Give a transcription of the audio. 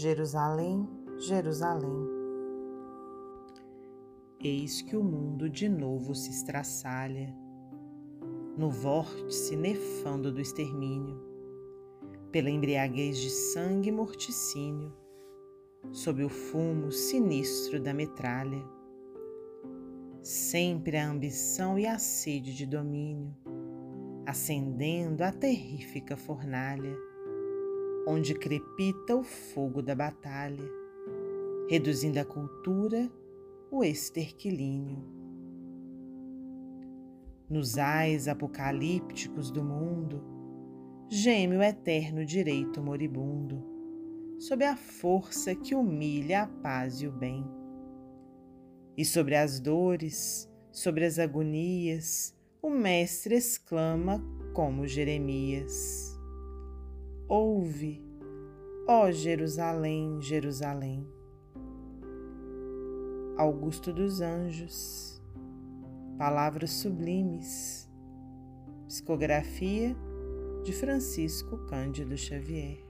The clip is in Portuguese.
Jerusalém, Jerusalém. Eis que o mundo de novo se estraçalha, no vórtice nefando do extermínio, pela embriaguez de sangue e morticínio, sob o fumo sinistro da metralha. Sempre a ambição e a sede de domínio, acendendo a terrífica fornalha, onde crepita o fogo da batalha, reduzindo a cultura o esterquilínio. Nos ais apocalípticos do mundo, geme o eterno direito moribundo, sob a força que humilha a paz e o bem. E sobre as dores, sobre as agonias, o Mestre exclama como Jeremias: Ouve, ó Jerusalém, Jerusalém. Augusto dos Anjos, Palavras Sublimes, Psicografia de Francisco Cândido Xavier.